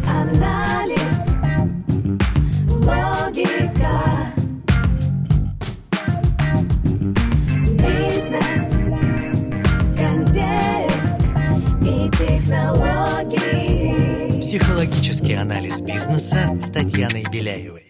Психоанализ, логика, бизнес, контекст и технологии. Психологический анализ бизнеса с Татьяной Беляевой.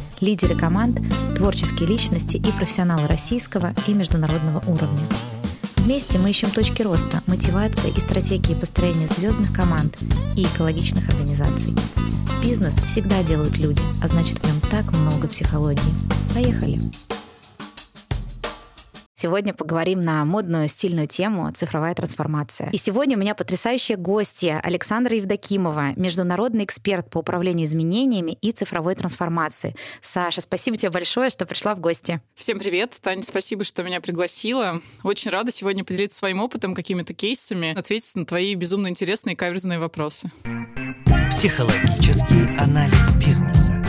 лидеры команд, творческие личности и профессионалы российского и международного уровня. Вместе мы ищем точки роста, мотивации и стратегии построения звездных команд и экологичных организаций. Бизнес всегда делают люди, а значит в нем так много психологии. Поехали! Сегодня поговорим на модную стильную тему «Цифровая трансформация». И сегодня у меня потрясающая гостья Александра Евдокимова, международный эксперт по управлению изменениями и цифровой трансформации. Саша, спасибо тебе большое, что пришла в гости. Всем привет. Таня, спасибо, что меня пригласила. Очень рада сегодня поделиться своим опытом, какими-то кейсами, ответить на твои безумно интересные и каверзные вопросы. Психологический анализ бизнеса.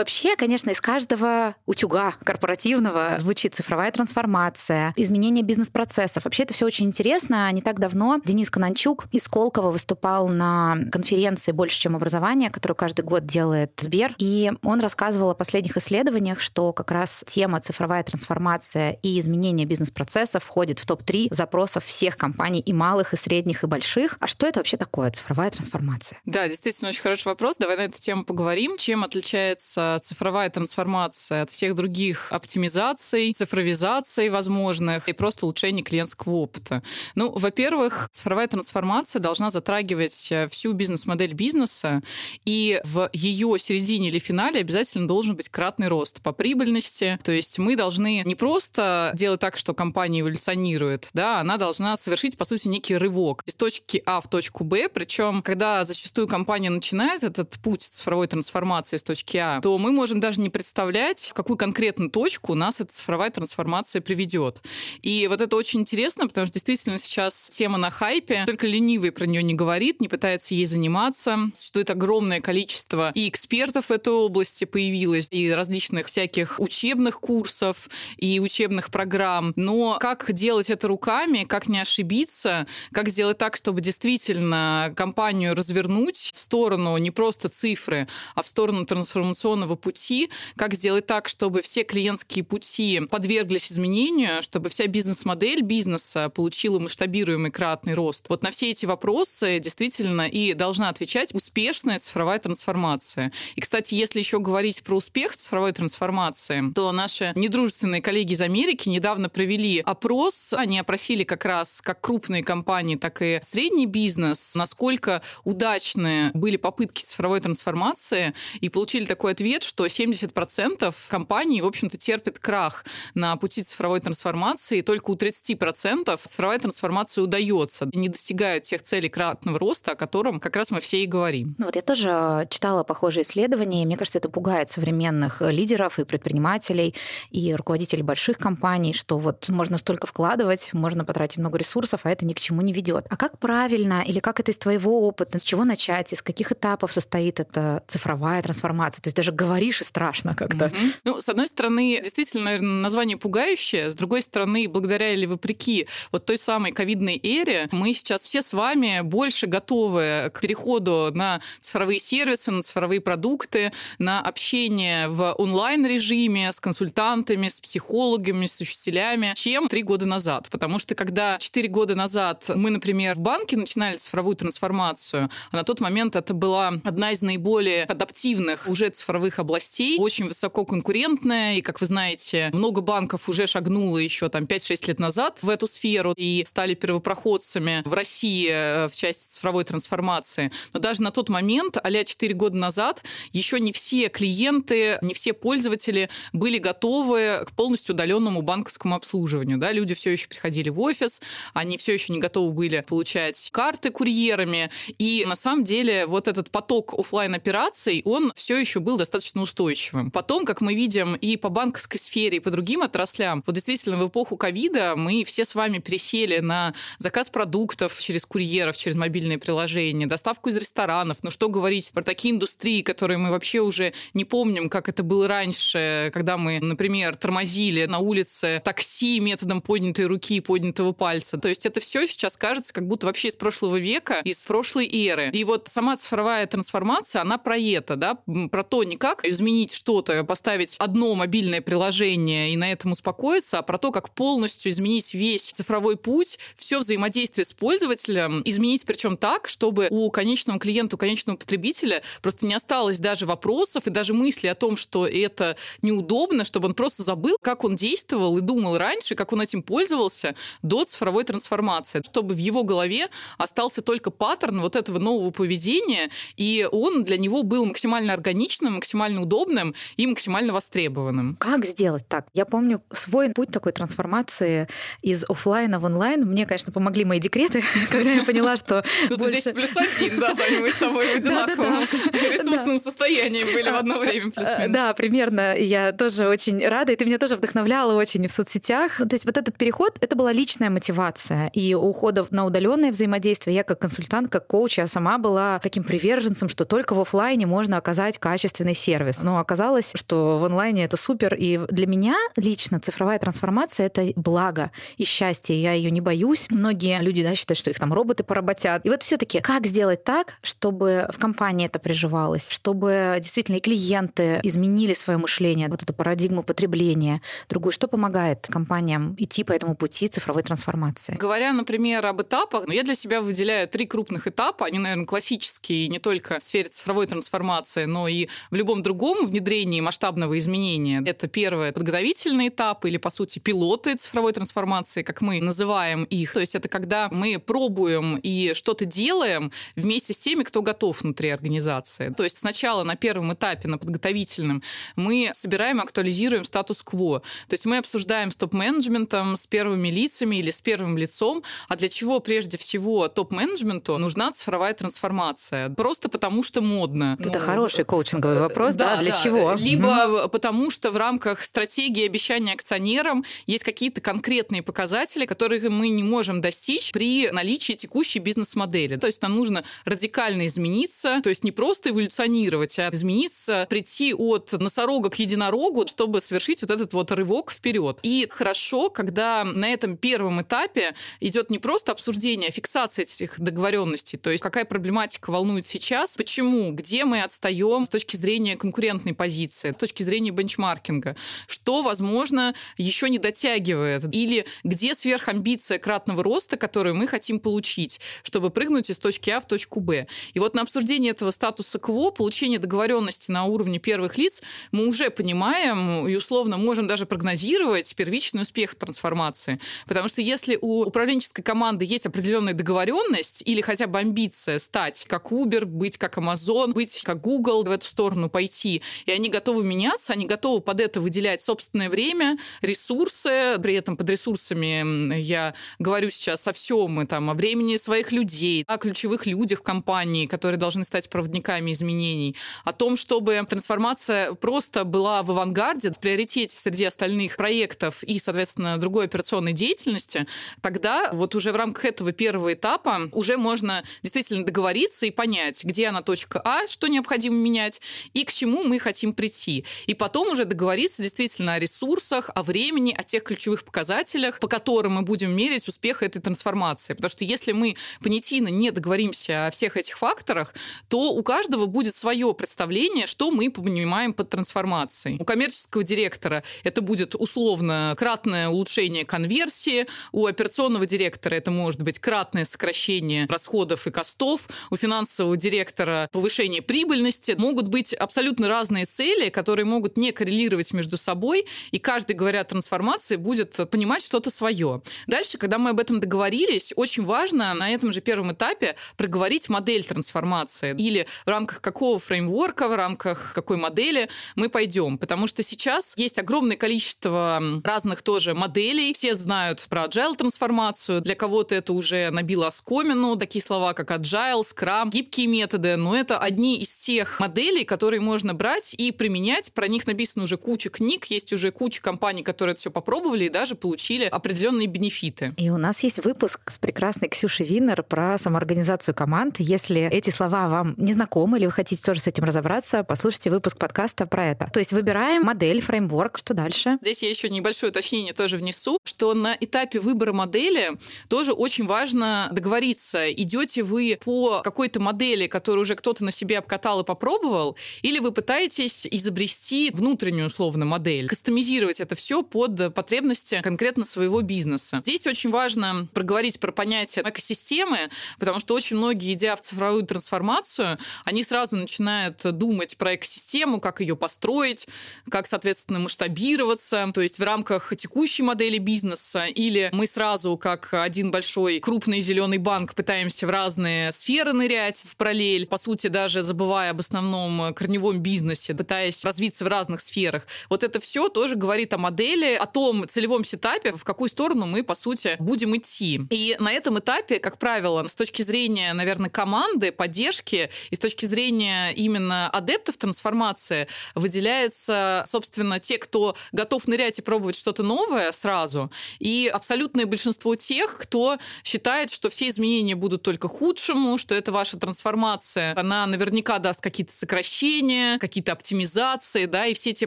Вообще, конечно, из каждого утюга корпоративного звучит цифровая трансформация, изменение бизнес-процессов. Вообще это все очень интересно. Не так давно Денис Кананчук из Колково выступал на конференции «Больше, чем образование», которую каждый год делает Сбер. И он рассказывал о последних исследованиях, что как раз тема цифровая трансформация и изменение бизнес-процессов входит в топ-3 запросов всех компаний и малых, и средних, и больших. А что это вообще такое, цифровая трансформация? Да, действительно, очень хороший вопрос. Давай на эту тему поговорим. Чем отличается цифровая трансформация от всех других оптимизаций, цифровизаций возможных и просто улучшения клиентского опыта? Ну, во-первых, цифровая трансформация должна затрагивать э, всю бизнес-модель бизнеса, и в ее середине или финале обязательно должен быть кратный рост по прибыльности. То есть мы должны не просто делать так, что компания эволюционирует, да, она должна совершить, по сути, некий рывок из точки А в точку Б, причем, когда зачастую компания начинает этот путь цифровой трансформации с точки А, то мы можем даже не представлять, в какую конкретную точку нас эта цифровая трансформация приведет. И вот это очень интересно, потому что действительно сейчас тема на хайпе, только ленивый про нее не говорит, не пытается ей заниматься. Существует огромное количество и экспертов в этой области появилось, и различных всяких учебных курсов, и учебных программ. Но как делать это руками, как не ошибиться, как сделать так, чтобы действительно компанию развернуть в сторону не просто цифры, а в сторону трансформационного инновационного пути, как сделать так, чтобы все клиентские пути подверглись изменению, чтобы вся бизнес-модель бизнеса получила масштабируемый кратный рост. Вот на все эти вопросы действительно и должна отвечать успешная цифровая трансформация. И, кстати, если еще говорить про успех цифровой трансформации, то наши недружественные коллеги из Америки недавно провели опрос. Они опросили как раз как крупные компании, так и средний бизнес, насколько удачны были попытки цифровой трансформации, и получили такой ответ, ответ, что 70% компаний, в общем-то, терпят крах на пути цифровой трансформации, и только у 30% цифровая трансформация удается, не достигают тех целей кратного роста, о котором как раз мы все и говорим. Ну вот я тоже читала похожие исследования, и мне кажется, это пугает современных лидеров и предпринимателей, и руководителей больших компаний, что вот можно столько вкладывать, можно потратить много ресурсов, а это ни к чему не ведет. А как правильно, или как это из твоего опыта, с чего начать, из каких этапов состоит эта цифровая трансформация? То есть даже говоришь, и страшно как-то. Угу. Ну, с одной стороны, действительно, название пугающее, с другой стороны, благодаря или вопреки вот той самой ковидной эре, мы сейчас все с вами больше готовы к переходу на цифровые сервисы, на цифровые продукты, на общение в онлайн-режиме с консультантами, с психологами, с учителями, чем три года назад. Потому что когда четыре года назад мы, например, в банке начинали цифровую трансформацию, а на тот момент это была одна из наиболее адаптивных уже цифровых цифровых областей очень высококонкурентная, и, как вы знаете, много банков уже шагнуло еще там 5-6 лет назад в эту сферу и стали первопроходцами в России э, в части цифровой трансформации. Но даже на тот момент, а 4 года назад, еще не все клиенты, не все пользователи были готовы к полностью удаленному банковскому обслуживанию. Да? Люди все еще приходили в офис, они все еще не готовы были получать карты курьерами. И на самом деле вот этот поток офлайн операций он все еще был достаточно устойчивым. Потом, как мы видим и по банковской сфере, и по другим отраслям, вот действительно в эпоху ковида мы все с вами пересели на заказ продуктов через курьеров, через мобильные приложения, доставку из ресторанов. Ну что говорить про такие индустрии, которые мы вообще уже не помним, как это было раньше, когда мы, например, тормозили на улице такси методом поднятой руки, поднятого пальца. То есть это все сейчас кажется как будто вообще из прошлого века, из прошлой эры. И вот сама цифровая трансформация, она про это, да, про то не как изменить что-то, поставить одно мобильное приложение и на этом успокоиться, а про то, как полностью изменить весь цифровой путь, все взаимодействие с пользователем, изменить причем так, чтобы у конечного клиента, у конечного потребителя просто не осталось даже вопросов и даже мысли о том, что это неудобно, чтобы он просто забыл, как он действовал и думал раньше, как он этим пользовался до цифровой трансформации, чтобы в его голове остался только паттерн вот этого нового поведения, и он для него был максимально органичным, максимально удобным и максимально востребованным. Как сделать так? Я помню свой путь такой трансформации из офлайна в онлайн. Мне, конечно, помогли мои декреты, когда я поняла, что больше... Здесь плюс один, да, мы с тобой в одинаковом ресурсном состоянии были в одно время э, плюс-минус. Да, примерно. Я тоже очень рада, и ты меня тоже вдохновляла очень в соцсетях. То есть вот этот переход, это была личная мотивация. И ухода на удаленное взаимодействие я как консультант, как коуч, я сама была таким приверженцем, что только в офлайне можно оказать качественный сервис. Но оказалось, что в онлайне это супер. И для меня лично цифровая трансформация — это благо и счастье. Я ее не боюсь. Многие люди да, считают, что их там роботы поработят. И вот все таки как сделать так, чтобы в компании это приживалось, чтобы действительно и клиенты изменили свое мышление, вот эту парадигму потребления, другую, что помогает компаниям идти по этому пути цифровой трансформации? Говоря, например, об этапах, ну, я для себя выделяю три крупных этапа. Они, наверное, классические не только в сфере цифровой трансформации, но и в любом другом внедрении масштабного изменения. Это первое подготовительный этап или, по сути, пилоты цифровой трансформации, как мы называем их. То есть это когда мы пробуем и что-то делаем вместе с теми, кто готов внутри организации. То есть сначала на первом этапе, на подготовительном, мы собираем актуализируем статус-кво. То есть мы обсуждаем с топ-менеджментом, с первыми лицами или с первым лицом, а для чего прежде всего топ-менеджменту нужна цифровая трансформация. Просто потому что модно. Это ну, хороший коучинговый вопрос, да? да для да. чего? Либо угу. потому что в рамках стратегии обещания акционерам есть какие-то конкретные показатели, которые мы не можем достичь при наличии текущей бизнес-модели. То есть нам нужно радикально измениться, то есть не просто эволюционировать, а измениться, прийти от носорога к единорогу, чтобы совершить вот этот вот рывок вперед. И хорошо, когда на этом первом этапе идет не просто обсуждение, а фиксация этих договоренностей, то есть какая проблематика волнует сейчас, почему, где мы отстаем с точки зрения конкурентной позиции, с точки зрения бенчмаркинга, что, возможно, еще не дотягивает, или где сверхамбиция кратного роста, которую мы хотим получить, чтобы прыгнуть из точки А в точку Б. И вот на обсуждение этого статуса КВО, получение договоренности на уровне первых лиц, мы уже понимаем и условно можем даже прогнозировать первичный успех трансформации. Потому что если у управленческой команды есть определенная договоренность или хотя бы амбиция стать как Uber, быть как Amazon, быть как Google, в эту сторону пойти, и они готовы меняться, они готовы под это выделять собственное время, ресурсы, при этом под ресурсами я говорю сейчас о всем, и там, о времени своих людей, о ключевых людях в компании, которые должны стать проводниками изменений, о том, чтобы трансформация просто была в авангарде, в приоритете среди остальных проектов и, соответственно, другой операционной деятельности, тогда вот уже в рамках этого первого этапа уже можно действительно договориться и понять, где она точка А, что необходимо менять, и к чему мы хотим прийти. И потом уже договориться действительно о ресурсах, о времени, о тех ключевых показателях, по которым мы будем мерить успех этой трансформации. Потому что если мы понятийно не договоримся о всех этих факторах, то у каждого будет свое представление, что мы понимаем под трансформацией. У коммерческого директора это будет условно кратное улучшение конверсии, у операционного директора это может быть кратное сокращение расходов и костов, у финансового директора повышение прибыльности. Могут быть абсолютно абсолютно разные цели, которые могут не коррелировать между собой, и каждый, говоря о трансформации, будет понимать что-то свое. Дальше, когда мы об этом договорились, очень важно на этом же первом этапе проговорить модель трансформации или в рамках какого фреймворка, в рамках какой модели мы пойдем. Потому что сейчас есть огромное количество разных тоже моделей. Все знают про agile трансформацию. Для кого-то это уже набило оскомину. Такие слова, как agile, scrum, гибкие методы. Но это одни из тех моделей, которые можно брать и применять. Про них написано уже куча книг, есть уже куча компаний, которые это все попробовали и даже получили определенные бенефиты. И у нас есть выпуск с прекрасной Ксюшей Винер про самоорганизацию команд. Если эти слова вам не знакомы или вы хотите тоже с этим разобраться, послушайте выпуск подкаста про это. То есть выбираем модель, фреймворк, что дальше? Здесь я еще небольшое уточнение тоже внесу, что на этапе выбора модели тоже очень важно договориться, идете вы по какой-то модели, которую уже кто-то на себе обкатал и попробовал, или вы пытаетесь изобрести внутреннюю условно модель, кастомизировать это все под потребности конкретно своего бизнеса. Здесь очень важно проговорить про понятие экосистемы, потому что очень многие, идя в цифровую трансформацию, они сразу начинают думать про экосистему, как ее построить, как, соответственно, масштабироваться, то есть в рамках текущей модели бизнеса, или мы сразу, как один большой крупный зеленый банк, пытаемся в разные сферы нырять в параллель, по сути, даже забывая об основном корневом бизнесе, пытаясь развиться в разных сферах. Вот это все тоже говорит о модели, о том целевом сетапе, в какую сторону мы, по сути, будем идти. И на этом этапе, как правило, с точки зрения, наверное, команды, поддержки и с точки зрения именно адептов трансформации выделяется, собственно, те, кто готов нырять и пробовать что-то новое сразу, и абсолютное большинство тех, кто считает, что все изменения будут только худшему, что это ваша трансформация, она наверняка даст какие-то сокращения, какие-то оптимизации, да, и все те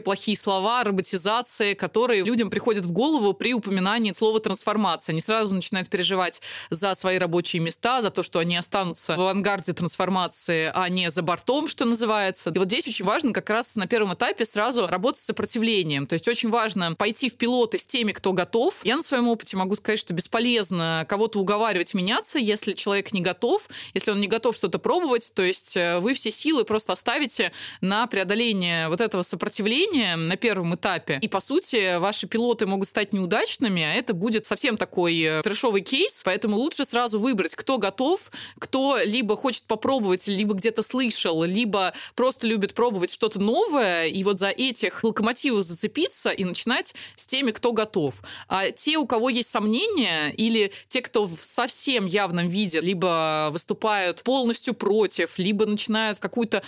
плохие слова, роботизации, которые людям приходят в голову при упоминании слова трансформация. Они сразу начинают переживать за свои рабочие места, за то, что они останутся в авангарде трансформации, а не за бортом, что называется. И вот здесь очень важно как раз на первом этапе сразу работать с сопротивлением. То есть очень важно пойти в пилоты с теми, кто готов. Я на своем опыте могу сказать, что бесполезно кого-то уговаривать меняться, если человек не готов, если он не готов что-то пробовать, то есть э, вы все силы просто оставите на преодоление вот этого сопротивления на первом этапе. И, по сути, ваши пилоты могут стать неудачными, а это будет совсем такой э, трешовый кейс, поэтому лучше сразу выбрать, кто готов, кто либо хочет попробовать, либо где-то слышал, либо просто любит пробовать что-то новое, и вот за этих локомотивов зацепиться и начинать с теми, кто готов. А те, у кого есть сомнения, или те, кто в совсем явном виде либо выступают полностью против, либо начинают какую-то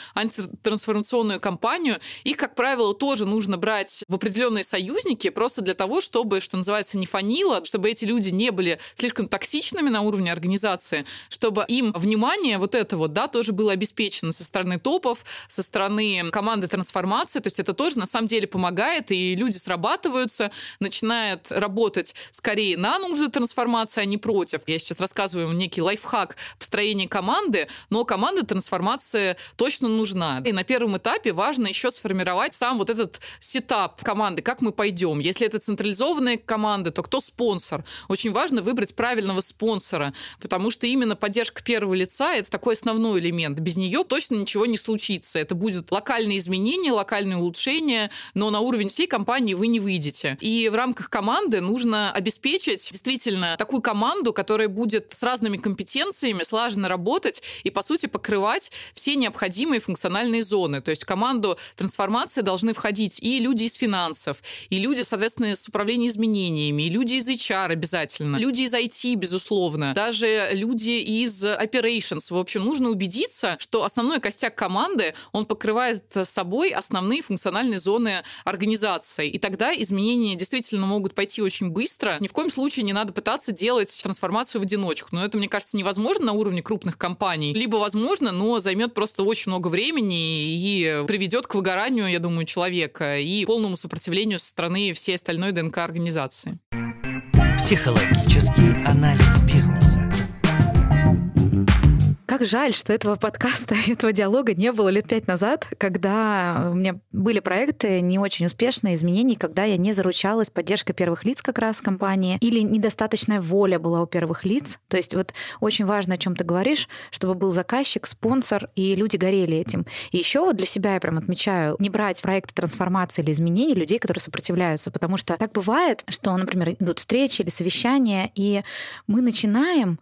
антитрансформационную кампанию, их, как правило, тоже нужно брать в определенные союзники просто для того, чтобы, что называется, не фанило, чтобы эти люди не были слишком токсичными на уровне организации, чтобы им внимание вот это вот, да, тоже было обеспечено со стороны топов, со стороны команды трансформации, то есть это тоже на самом деле помогает, и люди срабатываются, начинают работать скорее на нужды трансформации, а не против. Я сейчас рассказываю некий лайфхак построения команды, но команда трансформации точно нужна. И на первом этапе важно еще сформировать сам вот этот сетап команды, как мы пойдем. Если это централизованная команда, то кто спонсор? Очень важно выбрать правильного спонсора, потому что именно поддержка первого лица – это такой основной элемент. Без нее точно ничего не случится. Это будет локальные изменения, локальные улучшения, но на уровень всей компании вы не выйдете. И в рамках команды нужно обеспечить действительно такую команду, которая будет с разными компетенциями слаженно работать и, по сути, покрывать все необходимые функциональные зоны. То есть в команду трансформации должны входить и люди из финансов, и люди, соответственно, с управлением изменениями, и люди из HR обязательно, люди из IT, безусловно, даже люди из operations. В общем, нужно убедиться, что основной костяк команды, он покрывает собой основные функциональные зоны организации. И тогда изменения действительно могут пойти очень быстро. Ни в коем случае не надо пытаться делать трансформацию в одиночку. Но это, мне кажется, невозможно на уровне крупных компаний. Либо возможно, но займет просто очень много времени и приведет к выгоранию, я думаю, человека и полному сопротивлению со стороны всей остальной ДНК организации. Психологический анализ бизнеса. Как жаль, что этого подкаста, этого диалога не было лет пять назад, когда у меня были проекты не очень успешные, изменений, когда я не заручалась поддержкой первых лиц как раз компании, или недостаточная воля была у первых лиц. То есть вот очень важно, о чем ты говоришь, чтобы был заказчик, спонсор, и люди горели этим. И еще вот для себя я прям отмечаю, не брать проекты трансформации или изменений людей, которые сопротивляются, потому что так бывает, что, например, идут встречи или совещания, и мы начинаем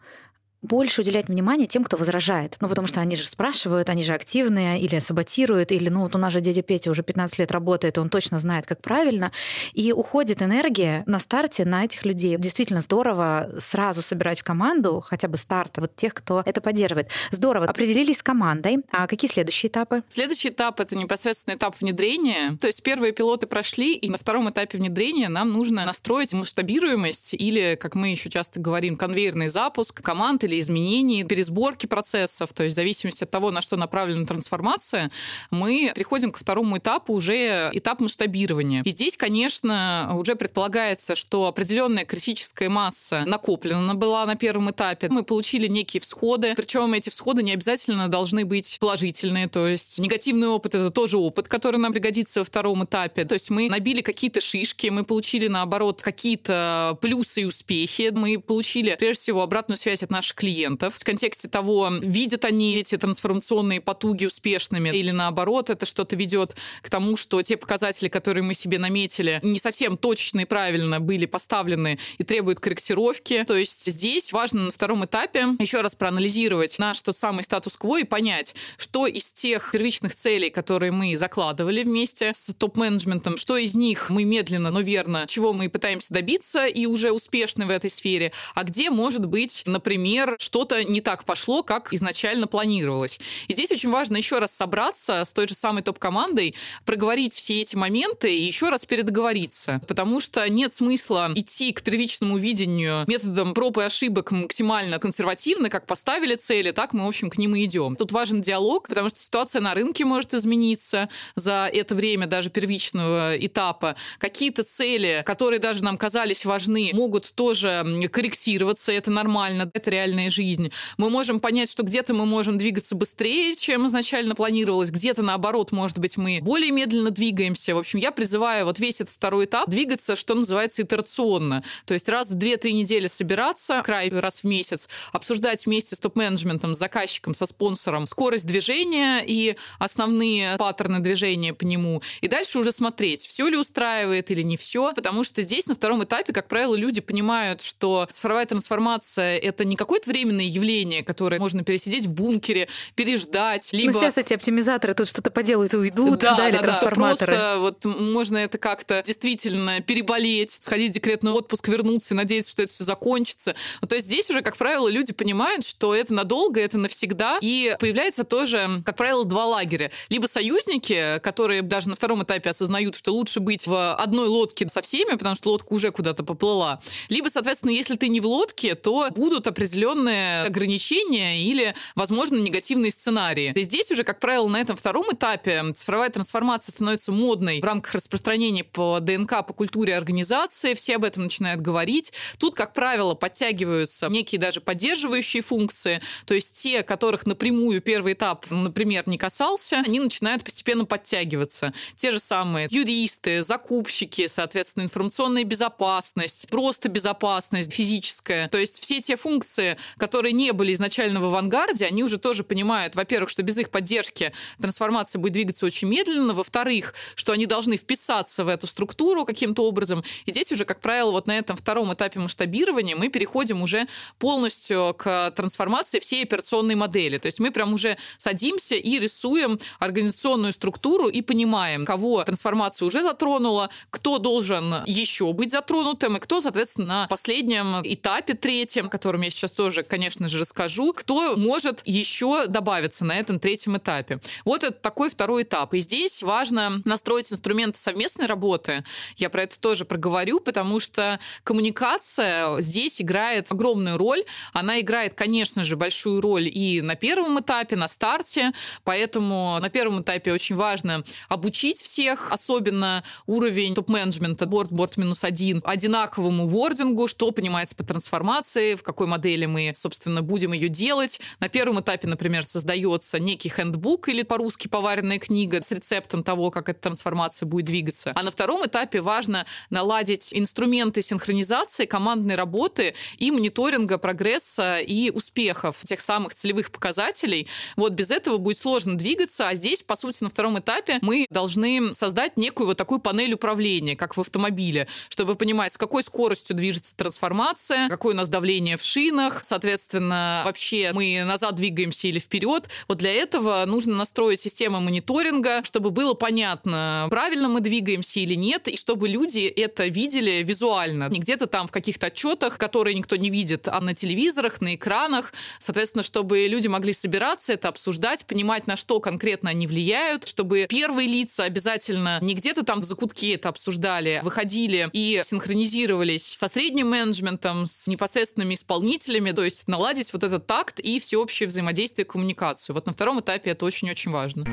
больше уделять внимание тем, кто возражает. Ну, потому что они же спрашивают, они же активные, или саботируют, или, ну, вот у нас же дядя Петя уже 15 лет работает, он точно знает, как правильно. И уходит энергия на старте на этих людей. Действительно здорово сразу собирать в команду хотя бы старта вот тех, кто это поддерживает. Здорово. Определились с командой. А какие следующие этапы? Следующий этап — это непосредственно этап внедрения. То есть первые пилоты прошли, и на втором этапе внедрения нам нужно настроить масштабируемость или, как мы еще часто говорим, конвейерный запуск команд или или изменений, пересборки процессов, то есть в зависимости от того, на что направлена трансформация, мы переходим ко второму этапу, уже этап масштабирования. И здесь, конечно, уже предполагается, что определенная критическая масса накоплена была на первом этапе. Мы получили некие всходы, причем эти всходы не обязательно должны быть положительные, то есть негативный опыт — это тоже опыт, который нам пригодится во втором этапе. То есть мы набили какие-то шишки, мы получили, наоборот, какие-то плюсы и успехи, мы получили, прежде всего, обратную связь от наших клиентов в контексте того, видят они эти трансформационные потуги успешными или наоборот, это что-то ведет к тому, что те показатели, которые мы себе наметили, не совсем точно и правильно были поставлены и требуют корректировки. То есть здесь важно на втором этапе еще раз проанализировать наш тот самый статус-кво и понять, что из тех первичных целей, которые мы закладывали вместе с топ-менеджментом, что из них мы медленно, но верно, чего мы пытаемся добиться и уже успешны в этой сфере, а где может быть, например, что-то не так пошло, как изначально планировалось. И здесь очень важно еще раз собраться с той же самой топ-командой, проговорить все эти моменты и еще раз передоговориться. Потому что нет смысла идти к первичному видению методом проб и ошибок максимально консервативно, как поставили цели, так мы, в общем, к ним и идем. Тут важен диалог, потому что ситуация на рынке может измениться за это время даже первичного этапа. Какие-то цели, которые даже нам казались важны, могут тоже корректироваться, это нормально, это реальная реальная жизнь. Мы можем понять, что где-то мы можем двигаться быстрее, чем изначально планировалось, где-то наоборот, может быть, мы более медленно двигаемся. В общем, я призываю вот весь этот второй этап двигаться, что называется, итерационно. То есть раз в 2-3 недели собираться, край раз в месяц, обсуждать вместе с топ-менеджментом, с заказчиком, со спонсором скорость движения и основные паттерны движения по нему. И дальше уже смотреть, все ли устраивает или не все. Потому что здесь на втором этапе, как правило, люди понимают, что цифровая трансформация — это не какой-то временное явление, которое можно пересидеть в бункере, переждать, либо... Ну, сейчас эти оптимизаторы тут что-то поделают и уйдут, да, да, да, трансформаторы. Да, просто вот можно это как-то действительно переболеть, сходить в декретный отпуск, вернуться, надеяться, что это все закончится. Ну, то есть здесь уже, как правило, люди понимают, что это надолго, это навсегда, и появляется тоже, как правило, два лагеря. Либо союзники, которые даже на втором этапе осознают, что лучше быть в одной лодке со всеми, потому что лодка уже куда-то поплыла. Либо, соответственно, если ты не в лодке, то будут определенные определенные ограничения или, возможно, негативные сценарии. И здесь уже, как правило, на этом втором этапе цифровая трансформация становится модной в рамках распространения по ДНК, по культуре организации. Все об этом начинают говорить. Тут, как правило, подтягиваются некие даже поддерживающие функции. То есть те, которых напрямую первый этап, например, не касался, они начинают постепенно подтягиваться. Те же самые юристы, закупщики, соответственно, информационная безопасность, просто безопасность физическая. То есть все те функции, которые не были изначально в авангарде, они уже тоже понимают, во-первых, что без их поддержки трансформация будет двигаться очень медленно, во-вторых, что они должны вписаться в эту структуру каким-то образом. И здесь уже, как правило, вот на этом втором этапе масштабирования мы переходим уже полностью к трансформации всей операционной модели. То есть мы прям уже садимся и рисуем организационную структуру и понимаем, кого трансформация уже затронула, кто должен еще быть затронутым, и кто, соответственно, на последнем этапе, третьем, о котором я сейчас тоже тоже, конечно же, расскажу, кто может еще добавиться на этом третьем этапе. Вот это такой второй этап. И здесь важно настроить инструменты совместной работы. Я про это тоже проговорю, потому что коммуникация здесь играет огромную роль. Она играет, конечно же, большую роль и на первом этапе, на старте. Поэтому на первом этапе очень важно обучить всех, особенно уровень топ-менеджмента, борт, борт минус один, одинаковому вордингу, что понимается по трансформации, в какой модели мы собственно, будем ее делать. На первом этапе, например, создается некий хендбук или по-русски поваренная книга с рецептом того, как эта трансформация будет двигаться. А на втором этапе важно наладить инструменты синхронизации командной работы и мониторинга прогресса и успехов тех самых целевых показателей. Вот без этого будет сложно двигаться, а здесь, по сути, на втором этапе мы должны создать некую вот такую панель управления, как в автомобиле, чтобы понимать, с какой скоростью движется трансформация, какое у нас давление в шинах, соответственно, вообще мы назад двигаемся или вперед. Вот для этого нужно настроить систему мониторинга, чтобы было понятно, правильно мы двигаемся или нет, и чтобы люди это видели визуально. Не где-то там в каких-то отчетах, которые никто не видит, а на телевизорах, на экранах. Соответственно, чтобы люди могли собираться, это обсуждать, понимать, на что конкретно они влияют, чтобы первые лица обязательно не где-то там в закутке это обсуждали, выходили и синхронизировались со средним менеджментом, с непосредственными исполнителями, то есть наладить вот этот такт и всеобщее взаимодействие, коммуникацию. Вот на втором этапе это очень-очень важно.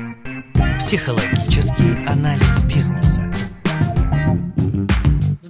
Психологический анализ бизнеса.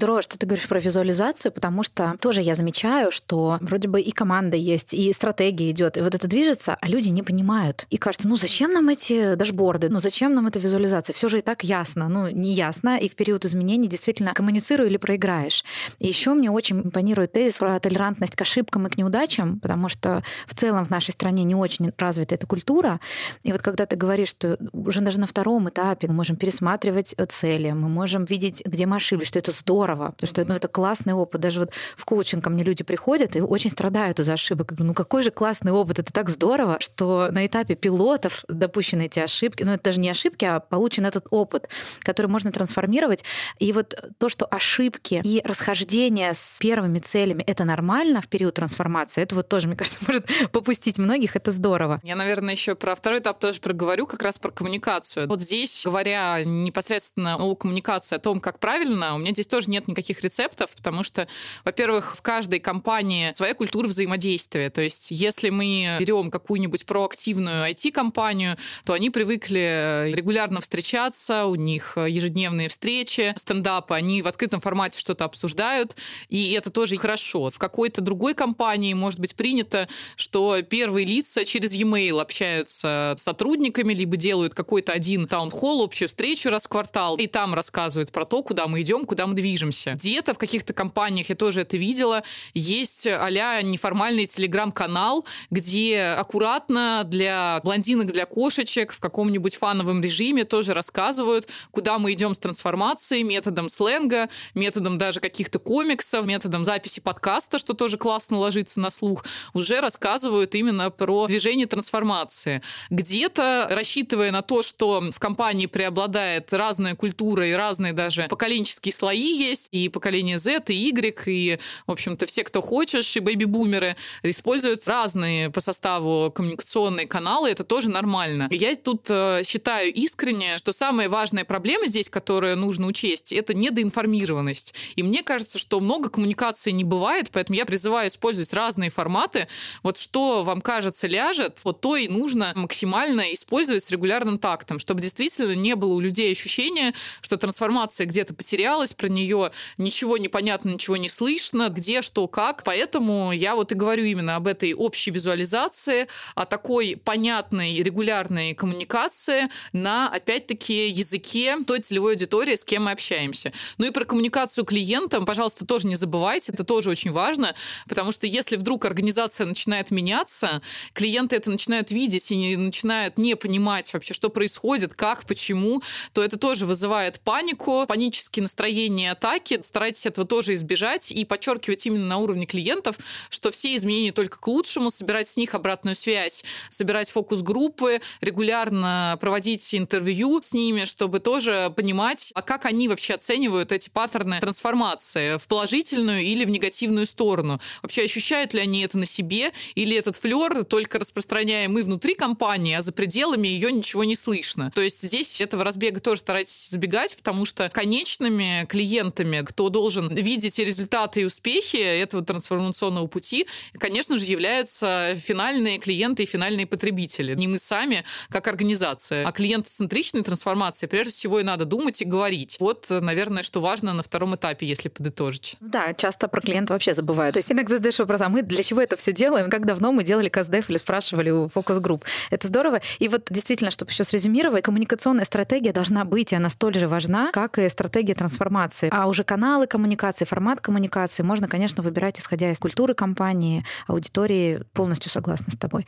Здорово, что ты говоришь про визуализацию, потому что тоже я замечаю, что вроде бы и команда есть, и стратегия идет, и вот это движется, а люди не понимают. И кажется, ну зачем нам эти дашборды, ну зачем нам эта визуализация? Все же и так ясно, ну не ясно, и в период изменений действительно коммуницируй или проиграешь. И еще мне очень импонирует тезис про толерантность к ошибкам и к неудачам, потому что в целом в нашей стране не очень развита эта культура. И вот когда ты говоришь, что уже даже на втором этапе мы можем пересматривать цели, мы можем видеть, где мы ошиблись, что это здорово, потому что ну, это классный опыт. Даже вот в коучинг ко мне люди приходят и очень страдают из-за ошибок. Говорю, ну какой же классный опыт, это так здорово, что на этапе пилотов допущены эти ошибки, ну это даже не ошибки, а получен этот опыт, который можно трансформировать. И вот то, что ошибки и расхождение с первыми целями, это нормально в период трансформации, это вот тоже, мне кажется, может попустить многих, это здорово. Я, наверное, еще про второй этап тоже проговорю, как раз про коммуникацию. Вот здесь, говоря непосредственно о коммуникации, о том, как правильно, у меня здесь тоже нет никаких рецептов, потому что, во-первых, в каждой компании своя культура взаимодействия. То есть, если мы берем какую-нибудь проактивную IT-компанию, то они привыкли регулярно встречаться, у них ежедневные встречи, стендапы, они в открытом формате что-то обсуждают, и это тоже хорошо. В какой-то другой компании может быть принято, что первые лица через e-mail общаются с сотрудниками, либо делают какой-то один таунхолл, общую встречу раз в квартал, и там рассказывают про то, куда мы идем, куда мы движемся. Где-то в каких-то компаниях, я тоже это видела, есть а неформальный телеграм-канал, где аккуратно для блондинок, для кошечек в каком-нибудь фановом режиме тоже рассказывают, куда мы идем с трансформацией, методом сленга, методом даже каких-то комиксов, методом записи подкаста, что тоже классно ложится на слух, уже рассказывают именно про движение трансформации. Где-то, рассчитывая на то, что в компании преобладает разная культура и разные даже поколенческие слои есть, и поколение Z, и Y, и, в общем-то, все, кто хочешь, и бэби-бумеры используют разные по составу коммуникационные каналы, это тоже нормально. Я тут э, считаю искренне, что самая важная проблема здесь, которую нужно учесть, это недоинформированность. И мне кажется, что много коммуникации не бывает, поэтому я призываю использовать разные форматы. Вот что вам кажется ляжет, вот то и нужно максимально использовать с регулярным тактом, чтобы действительно не было у людей ощущения, что трансформация где-то потерялась, про нее ничего не понятно, ничего не слышно, где, что, как. Поэтому я вот и говорю именно об этой общей визуализации, о такой понятной регулярной коммуникации на, опять-таки, языке той целевой аудитории, с кем мы общаемся. Ну и про коммуникацию клиентам, пожалуйста, тоже не забывайте, это тоже очень важно, потому что если вдруг организация начинает меняться, клиенты это начинают видеть и начинают не понимать вообще, что происходит, как, почему, то это тоже вызывает панику, панические настроения, атаки. Старайтесь этого тоже избежать и подчеркивать именно на уровне клиентов, что все изменения только к лучшему, собирать с них обратную связь, собирать фокус-группы, регулярно проводить интервью с ними, чтобы тоже понимать, а как они вообще оценивают эти паттерны трансформации в положительную или в негативную сторону. Вообще ощущают ли они это на себе, или этот флер только распространяем мы внутри компании, а за пределами ее ничего не слышно. То есть здесь этого разбега тоже старайтесь избегать, потому что конечными клиентами клиентами, кто должен видеть результаты и успехи этого трансформационного пути, конечно же, являются финальные клиенты и финальные потребители. Не мы сами, как организация. А клиентоцентричной трансформации прежде всего и надо думать и говорить. Вот, наверное, что важно на втором этапе, если подытожить. Да, часто про клиента вообще забывают. То есть иногда задаешь вопрос, а мы для чего это все делаем? Как давно мы делали КСДФ или спрашивали у фокус-групп? Это здорово. И вот действительно, чтобы еще срезюмировать, коммуникационная стратегия должна быть, и она столь же важна, как и стратегия трансформации. А уже каналы коммуникации, формат коммуникации можно, конечно, выбирать, исходя из культуры компании, аудитории. Полностью согласна с тобой.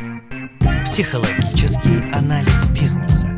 Психологический анализ бизнеса.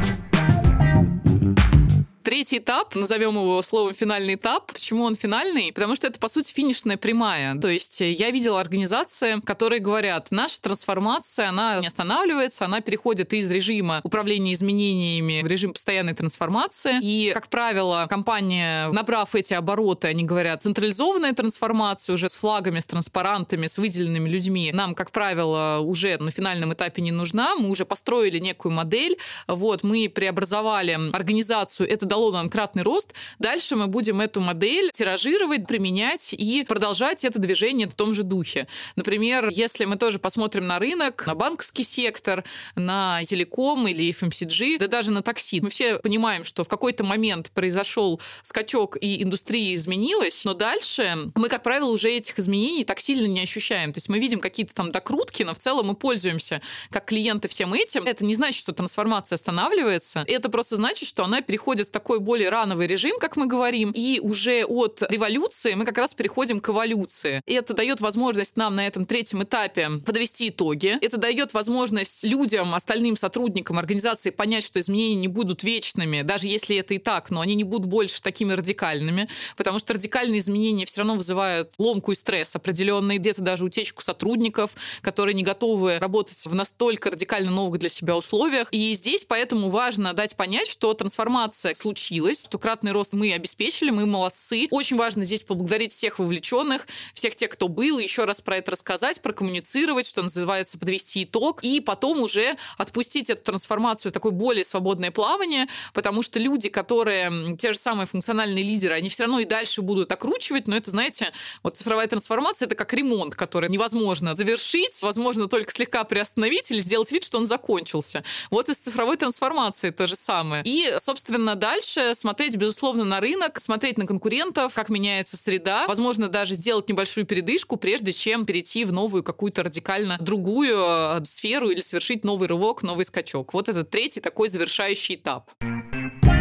Третий этап, назовем его словом финальный этап. Почему он финальный? Потому что это, по сути, финишная прямая. То есть я видела организации, которые говорят, наша трансформация, она не останавливается, она переходит из режима управления изменениями в режим постоянной трансформации. И, как правило, компания, набрав эти обороты, они говорят, централизованная трансформация уже с флагами, с транспарантами, с выделенными людьми, нам, как правило, уже на финальном этапе не нужна. Мы уже построили некую модель, вот, мы преобразовали организацию, это дало нам кратный рост. Дальше мы будем эту модель тиражировать, применять и продолжать это движение в том же духе. Например, если мы тоже посмотрим на рынок, на банковский сектор, на телеком или FMCG, да даже на такси, мы все понимаем, что в какой-то момент произошел скачок и индустрия изменилась, но дальше мы, как правило, уже этих изменений так сильно не ощущаем. То есть мы видим какие-то там докрутки, но в целом мы пользуемся как клиенты всем этим. Это не значит, что трансформация останавливается. Это просто значит, что она переходит в такой такой более рановый режим, как мы говорим, и уже от революции мы как раз переходим к эволюции. И это дает возможность нам на этом третьем этапе подвести итоги. Это дает возможность людям, остальным сотрудникам организации понять, что изменения не будут вечными, даже если это и так, но они не будут больше такими радикальными, потому что радикальные изменения все равно вызывают ломку и стресс определенный, где-то даже утечку сотрудников, которые не готовы работать в настолько радикально новых для себя условиях. И здесь поэтому важно дать понять, что трансформация случается случилось. Стократный рост мы обеспечили, мы молодцы. Очень важно здесь поблагодарить всех вовлеченных, всех тех, кто был, еще раз про это рассказать, прокоммуницировать, что называется, подвести итог, и потом уже отпустить эту трансформацию в такое более свободное плавание, потому что люди, которые те же самые функциональные лидеры, они все равно и дальше будут окручивать, но это, знаете, вот цифровая трансформация — это как ремонт, который невозможно завершить, возможно только слегка приостановить или сделать вид, что он закончился. Вот и с цифровой трансформацией то же самое. И, собственно, дальше дальше смотреть, безусловно, на рынок, смотреть на конкурентов, как меняется среда, возможно, даже сделать небольшую передышку, прежде чем перейти в новую какую-то радикально другую э, сферу или совершить новый рывок, новый скачок. Вот это третий такой завершающий этап.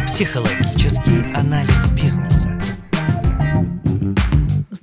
Психологический анализ бизнеса.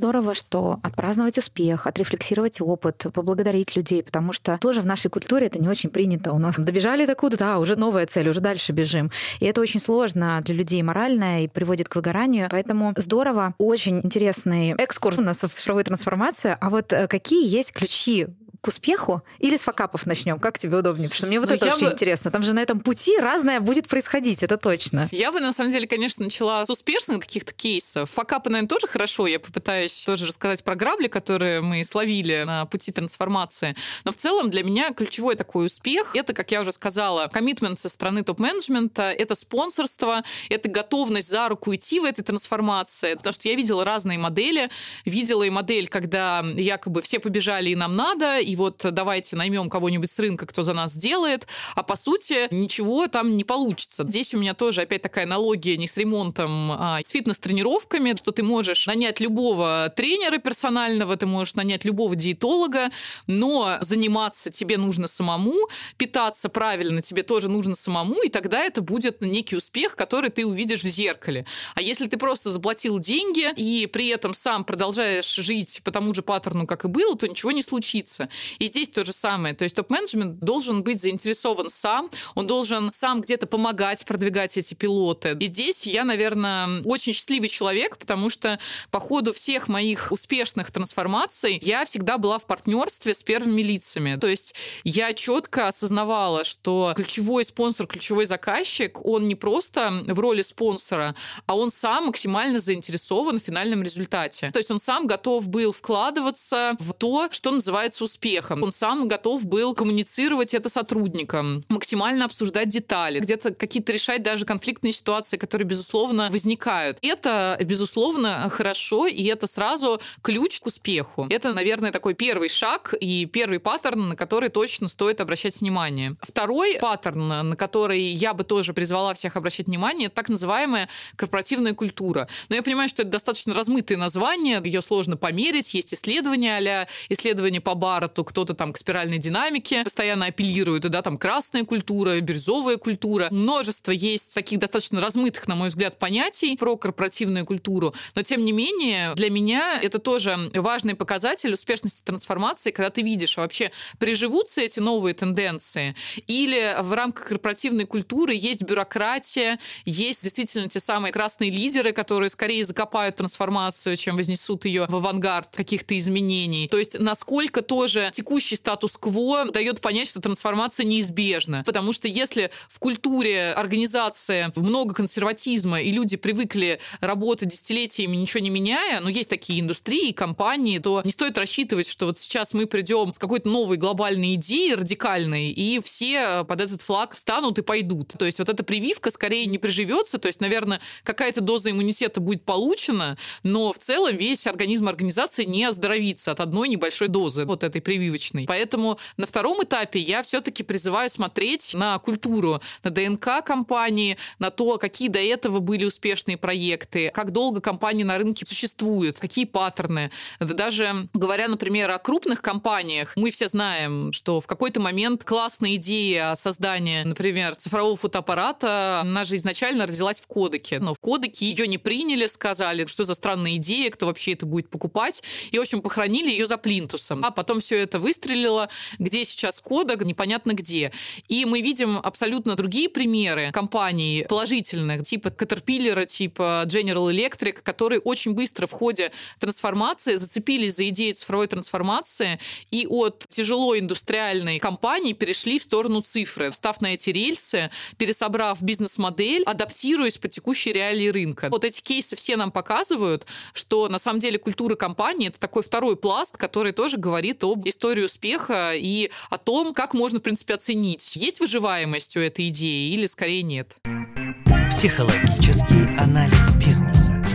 Здорово, что отпраздновать успех, отрефлексировать опыт, поблагодарить людей, потому что тоже в нашей культуре это не очень принято. У нас добежали до куда, да, уже новая цель, уже дальше бежим. И это очень сложно для людей морально и приводит к выгоранию. Поэтому здорово, очень интересный экскурс у нас в цифровой трансформации. А вот э, какие есть ключи к успеху или с факапов начнем? Как тебе удобнее? Потому что мне вот ну, это очень бы... интересно. Там же на этом пути разное будет происходить, это точно. Я бы, на самом деле, конечно, начала с успешных каких-то кейсов. Факапы, наверное, тоже хорошо. Я попытаюсь тоже рассказать про грабли, которые мы словили на пути трансформации. Но в целом для меня ключевой такой успех — это, как я уже сказала, коммитмент со стороны топ-менеджмента, это спонсорство, это готовность за руку идти в этой трансформации. Потому что я видела разные модели. Видела и модель, когда якобы все побежали и нам надо, и вот давайте наймем кого-нибудь с рынка, кто за нас делает, а по сути ничего там не получится. Здесь у меня тоже опять такая аналогия не с ремонтом, а с фитнес-тренировками, что ты можешь нанять любого тренера персонального, ты можешь нанять любого диетолога, но заниматься тебе нужно самому, питаться правильно тебе тоже нужно самому, и тогда это будет некий успех, который ты увидишь в зеркале. А если ты просто заплатил деньги и при этом сам продолжаешь жить по тому же паттерну, как и было, то ничего не случится. И здесь то же самое. То есть топ-менеджмент должен быть заинтересован сам, он должен сам где-то помогать продвигать эти пилоты. И здесь я, наверное, очень счастливый человек, потому что по ходу всех моих успешных трансформаций я всегда была в партнерстве с первыми лицами. То есть я четко осознавала, что ключевой спонсор, ключевой заказчик, он не просто в роли спонсора, а он сам максимально заинтересован в финальном результате. То есть он сам готов был вкладываться в то, что называется успех успехом. Он сам готов был коммуницировать это сотрудникам, максимально обсуждать детали, где-то какие-то решать даже конфликтные ситуации, которые, безусловно, возникают. Это, безусловно, хорошо, и это сразу ключ к успеху. Это, наверное, такой первый шаг и первый паттерн, на который точно стоит обращать внимание. Второй паттерн, на который я бы тоже призвала всех обращать внимание, это так называемая корпоративная культура. Но я понимаю, что это достаточно размытые названия, ее сложно померить, есть исследования а исследования по Баррету, кто-то там к спиральной динамике постоянно апеллирует, да, там красная культура, бирюзовая культура. Множество есть таких достаточно размытых, на мой взгляд, понятий про корпоративную культуру. Но, тем не менее, для меня это тоже важный показатель успешности трансформации, когда ты видишь, а вообще приживутся эти новые тенденции, или в рамках корпоративной культуры есть бюрократия, есть действительно те самые красные лидеры, которые скорее закопают трансформацию, чем вознесут ее в авангард каких-то изменений. То есть насколько тоже текущий статус-кво дает понять, что трансформация неизбежна. Потому что если в культуре организации много консерватизма, и люди привыкли работать десятилетиями, ничего не меняя, но есть такие индустрии, компании, то не стоит рассчитывать, что вот сейчас мы придем с какой-то новой глобальной идеей радикальной, и все под этот флаг встанут и пойдут. То есть вот эта прививка скорее не приживется, то есть, наверное, какая-то доза иммунитета будет получена, но в целом весь организм организации не оздоровится от одной небольшой дозы вот этой прививочной. Поэтому на втором этапе я все-таки призываю смотреть на культуру, на ДНК компании, на то, какие до этого были успешные проекты, как долго компания на рынке существует, какие паттерны. Даже говоря, например, о крупных компаниях, мы все знаем, что в какой-то момент классная идея создания, например, цифрового фотоаппарата, она же изначально родилась в кодеке. Но в кодеке ее не приняли, сказали, что за странная идея, кто вообще это будет покупать. И, в общем, похоронили ее за плинтусом. А потом все это выстрелило. Где сейчас кодек, непонятно где. И мы видим абсолютно другие примеры компаний положительных, типа Caterpillar, типа General Electric, которые очень быстро в ходе трансформации зацепились за идею цифровой трансформации и от тяжело индустриальной компании перешли в сторону цифры, встав на эти рельсы, пересобрав бизнес-модель, адаптируясь по текущей реалии рынка. Вот эти кейсы все нам показывают, что на самом деле культура компании — это такой второй пласт, который тоже говорит об истории успеха и о том, как можно, в принципе, оценить, есть выживаемость у этой идеи или скорее нет. Психологический анализ бизнеса.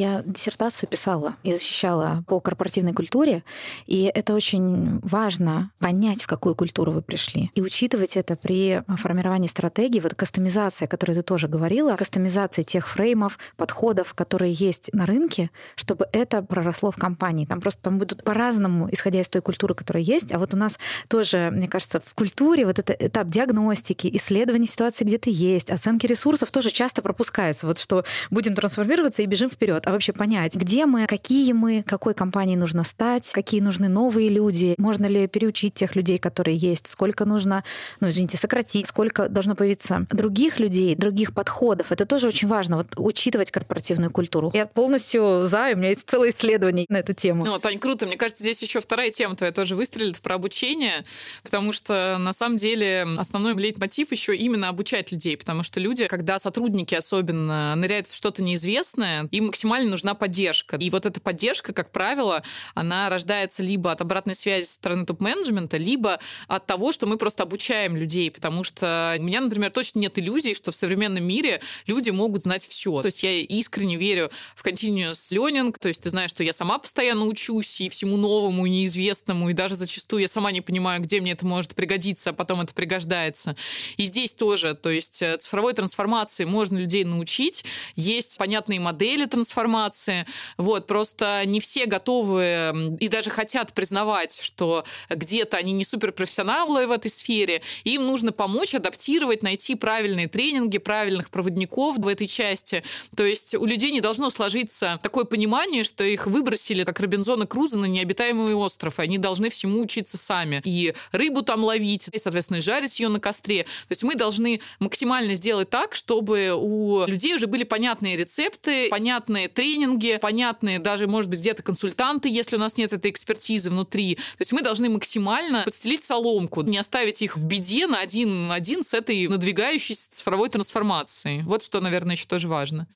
Я диссертацию писала и защищала по корпоративной культуре, и это очень важно понять, в какую культуру вы пришли, и учитывать это при формировании стратегии. Вот кастомизация, о которой ты тоже говорила, кастомизация тех фреймов, подходов, которые есть на рынке, чтобы это проросло в компании. Там просто там будут по-разному, исходя из той культуры, которая есть. А вот у нас тоже, мне кажется, в культуре вот этот этап диагностики, исследования ситуации, где ты есть, оценки ресурсов тоже часто пропускается. Вот что будем трансформироваться и бежим вперед а вообще понять, где мы, какие мы, какой компании нужно стать, какие нужны новые люди, можно ли переучить тех людей, которые есть, сколько нужно, ну, извините, сократить, сколько должно появиться других людей, других подходов. Это тоже очень важно, вот учитывать корпоративную культуру. Я полностью за, у меня есть целое исследование на эту тему. Ну, Тань, круто. Мне кажется, здесь еще вторая тема твоя тоже выстрелит про обучение, потому что на самом деле основной лейтмотив еще именно обучать людей, потому что люди, когда сотрудники особенно ныряют в что-то неизвестное, им максимально максимально нужна поддержка. И вот эта поддержка, как правило, она рождается либо от обратной связи со стороны топ-менеджмента, либо от того, что мы просто обучаем людей, потому что у меня, например, точно нет иллюзий, что в современном мире люди могут знать все. То есть я искренне верю в continuous learning, то есть ты знаешь, что я сама постоянно учусь и всему новому, и неизвестному, и даже зачастую я сама не понимаю, где мне это может пригодиться, а потом это пригождается. И здесь тоже, то есть э, цифровой трансформации можно людей научить, есть понятные модели трансформации, информации. Вот, просто не все готовы и даже хотят признавать, что где-то они не суперпрофессионалы в этой сфере. Им нужно помочь адаптировать, найти правильные тренинги, правильных проводников в этой части. То есть у людей не должно сложиться такое понимание, что их выбросили, как Робинзона Круза, на необитаемый остров, и они должны всему учиться сами. И рыбу там ловить, и, соответственно, жарить ее на костре. То есть мы должны максимально сделать так, чтобы у людей уже были понятные рецепты, понятные тренинги, понятные даже, может быть, где-то консультанты, если у нас нет этой экспертизы внутри. То есть мы должны максимально подстелить соломку, не оставить их в беде на один один с этой надвигающейся цифровой трансформацией. Вот что, наверное, еще тоже важно.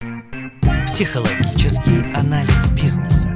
Психологический анализ бизнеса.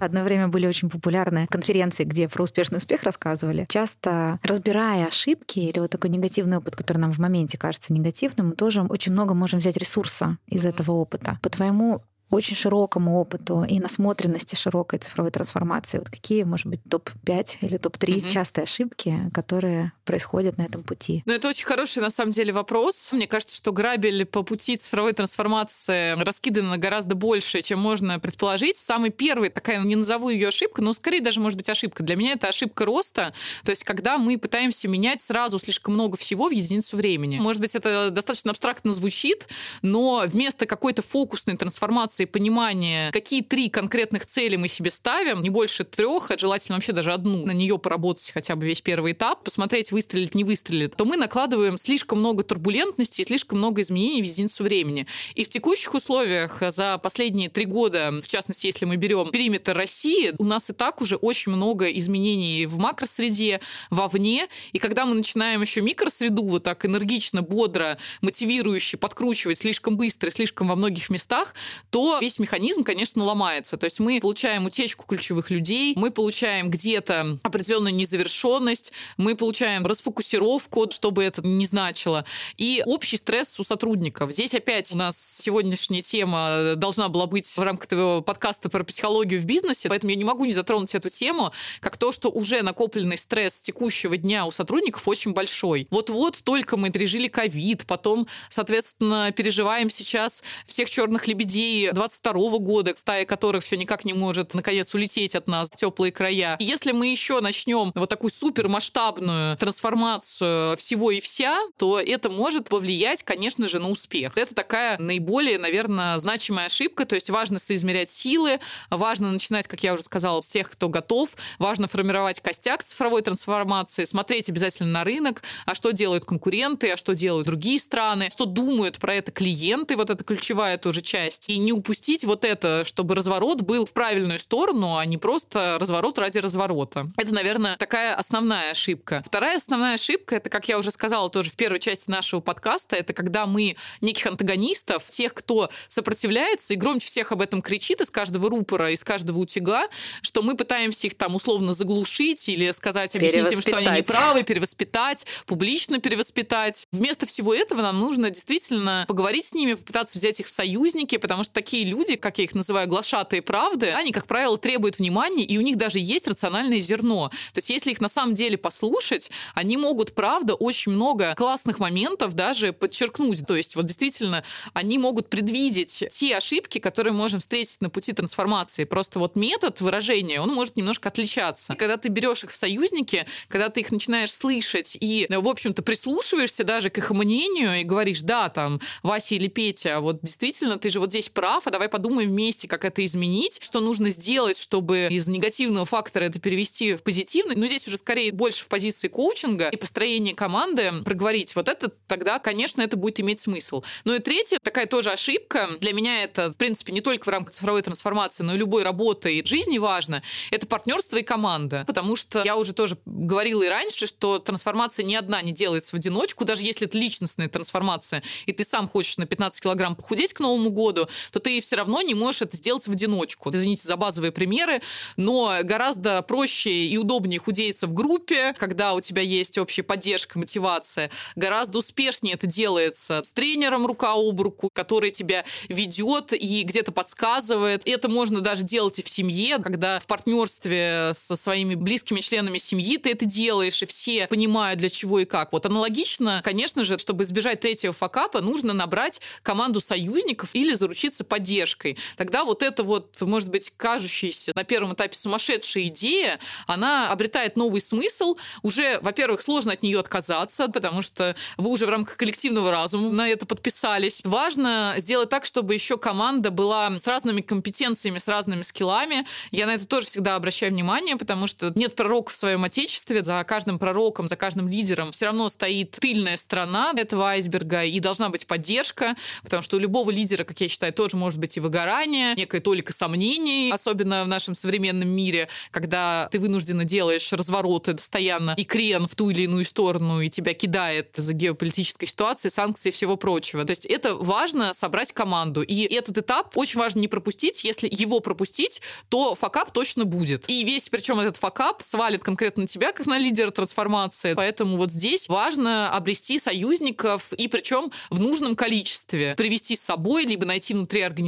Одно время были очень популярны конференции, где про успешный успех рассказывали. Часто разбирая ошибки или вот такой негативный опыт, который нам в моменте кажется негативным, мы тоже очень много можем взять ресурса из этого опыта. По твоему очень широкому опыту и насмотренности широкой цифровой трансформации. Вот какие, может быть, топ-5 или топ-3 угу. частые ошибки, которые происходят на этом пути? Ну, это очень хороший, на самом деле, вопрос. Мне кажется, что грабель по пути цифровой трансформации раскидано гораздо больше, чем можно предположить. Самый первый, такая, не назову ее ошибка, но скорее даже, может быть, ошибка. Для меня это ошибка роста. То есть, когда мы пытаемся менять сразу слишком много всего в единицу времени. Может быть, это достаточно абстрактно звучит, но вместо какой-то фокусной трансформации информации, понимание, какие три конкретных цели мы себе ставим, не больше трех, а желательно вообще даже одну, на нее поработать хотя бы весь первый этап, посмотреть, выстрелит, не выстрелит, то мы накладываем слишком много турбулентности и слишком много изменений в единицу времени. И в текущих условиях за последние три года, в частности, если мы берем периметр России, у нас и так уже очень много изменений в макросреде, вовне. И когда мы начинаем еще микросреду вот так энергично, бодро, мотивирующе подкручивать слишком быстро, слишком во многих местах, то весь механизм, конечно, ломается. То есть мы получаем утечку ключевых людей, мы получаем где-то определенную незавершенность, мы получаем расфокусировку, чтобы это не значило, и общий стресс у сотрудников. Здесь опять у нас сегодняшняя тема должна была быть в рамках твоего подкаста про психологию в бизнесе, поэтому я не могу не затронуть эту тему, как то, что уже накопленный стресс текущего дня у сотрудников очень большой. Вот-вот только мы пережили ковид, потом, соответственно, переживаем сейчас всех черных лебедей 22 года, стая которых все никак не может, наконец, улететь от нас в теплые края. И если мы еще начнем вот такую супермасштабную трансформацию всего и вся, то это может повлиять, конечно же, на успех. Это такая наиболее, наверное, значимая ошибка. То есть важно соизмерять силы, важно начинать, как я уже сказала, с тех, кто готов, важно формировать костяк цифровой трансформации, смотреть обязательно на рынок, а что делают конкуренты, а что делают другие страны, что думают про это клиенты, вот это ключевая тоже часть. И не упустить упустить вот это, чтобы разворот был в правильную сторону, а не просто разворот ради разворота. Это, наверное, такая основная ошибка. Вторая основная ошибка, это, как я уже сказала тоже в первой части нашего подкаста, это когда мы неких антагонистов, тех, кто сопротивляется и громче всех об этом кричит из каждого рупора, из каждого утюга, что мы пытаемся их там условно заглушить или сказать, объяснить им, что они неправы, перевоспитать, публично перевоспитать. Вместо всего этого нам нужно действительно поговорить с ними, попытаться взять их в союзники, потому что такие такие люди, как я их называю, глашатые правды, они, как правило, требуют внимания, и у них даже есть рациональное зерно. То есть если их на самом деле послушать, они могут, правда, очень много классных моментов даже подчеркнуть. То есть вот действительно они могут предвидеть те ошибки, которые можем встретить на пути трансформации. Просто вот метод выражения, он может немножко отличаться. И когда ты берешь их в союзники, когда ты их начинаешь слышать и, в общем-то, прислушиваешься даже к их мнению и говоришь, да, там, Вася или Петя, вот действительно, ты же вот здесь прав, а давай подумаем вместе, как это изменить, что нужно сделать, чтобы из негативного фактора это перевести в позитивный. Но здесь уже скорее больше в позиции коучинга и построения команды проговорить. Вот это тогда, конечно, это будет иметь смысл. Ну и третье, такая тоже ошибка. Для меня это, в принципе, не только в рамках цифровой трансформации, но и любой работы и жизни важно. Это партнерство и команда. Потому что я уже тоже говорила и раньше, что трансформация ни одна не делается в одиночку, даже если это личностная трансформация, и ты сам хочешь на 15 килограмм похудеть к Новому году, то ты все равно не можешь это сделать в одиночку. Извините за базовые примеры, но гораздо проще и удобнее худеется в группе, когда у тебя есть общая поддержка, мотивация. Гораздо успешнее это делается с тренером рука об руку, который тебя ведет и где-то подсказывает. Это можно даже делать и в семье, когда в партнерстве со своими близкими членами семьи ты это делаешь, и все понимают, для чего и как. Вот аналогично, конечно же, чтобы избежать третьего факапа, нужно набрать команду союзников или заручиться поддержкой поддержкой, тогда вот эта вот, может быть, кажущаяся на первом этапе сумасшедшая идея, она обретает новый смысл. Уже, во-первых, сложно от нее отказаться, потому что вы уже в рамках коллективного разума на это подписались. Важно сделать так, чтобы еще команда была с разными компетенциями, с разными скиллами. Я на это тоже всегда обращаю внимание, потому что нет пророка в своем отечестве. За каждым пророком, за каждым лидером все равно стоит тыльная сторона этого айсберга, и должна быть поддержка, потому что у любого лидера, как я считаю, тоже может может быть и выгорание, некая толика сомнений, особенно в нашем современном мире, когда ты вынужденно делаешь развороты постоянно и крен в ту или иную сторону, и тебя кидает за геополитической ситуацией, санкции и всего прочего. То есть это важно собрать команду. И этот этап очень важно не пропустить. Если его пропустить, то факап точно будет. И весь, причем этот факап свалит конкретно тебя, как на лидера трансформации. Поэтому вот здесь важно обрести союзников, и причем в нужном количестве. Привести с собой, либо найти внутри организации,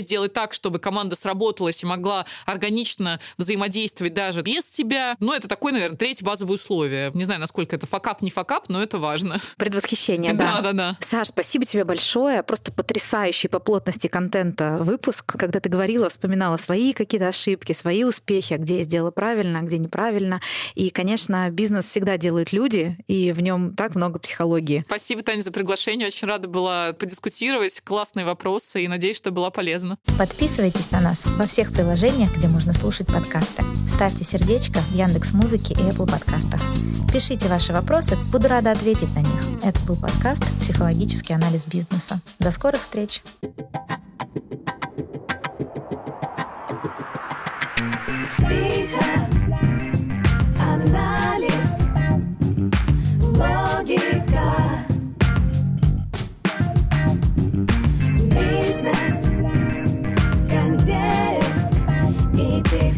сделать так, чтобы команда сработалась и могла органично взаимодействовать даже без тебя. Ну, это такое, наверное, третье базовое условие. Не знаю, насколько это факап, не факап, но это важно. Предвосхищение, да. Да, да, да. Саш, спасибо тебе большое. Просто потрясающий по плотности контента выпуск. Когда ты говорила, вспоминала свои какие-то ошибки, свои успехи, где я сделала правильно, а где неправильно. И, конечно, бизнес всегда делают люди, и в нем так много психологии. Спасибо, Таня, за приглашение. Очень рада была подискутировать. Классные вопросы, и надеюсь, что была полезна. Подписывайтесь на нас во всех приложениях, где можно слушать подкасты. Ставьте сердечко в Яндекс Музыке и Apple подкастах. Пишите ваши вопросы, буду рада ответить на них. Это был подкаст «Психологический анализ бизнеса». До скорых встреч! Психоанализ, логика,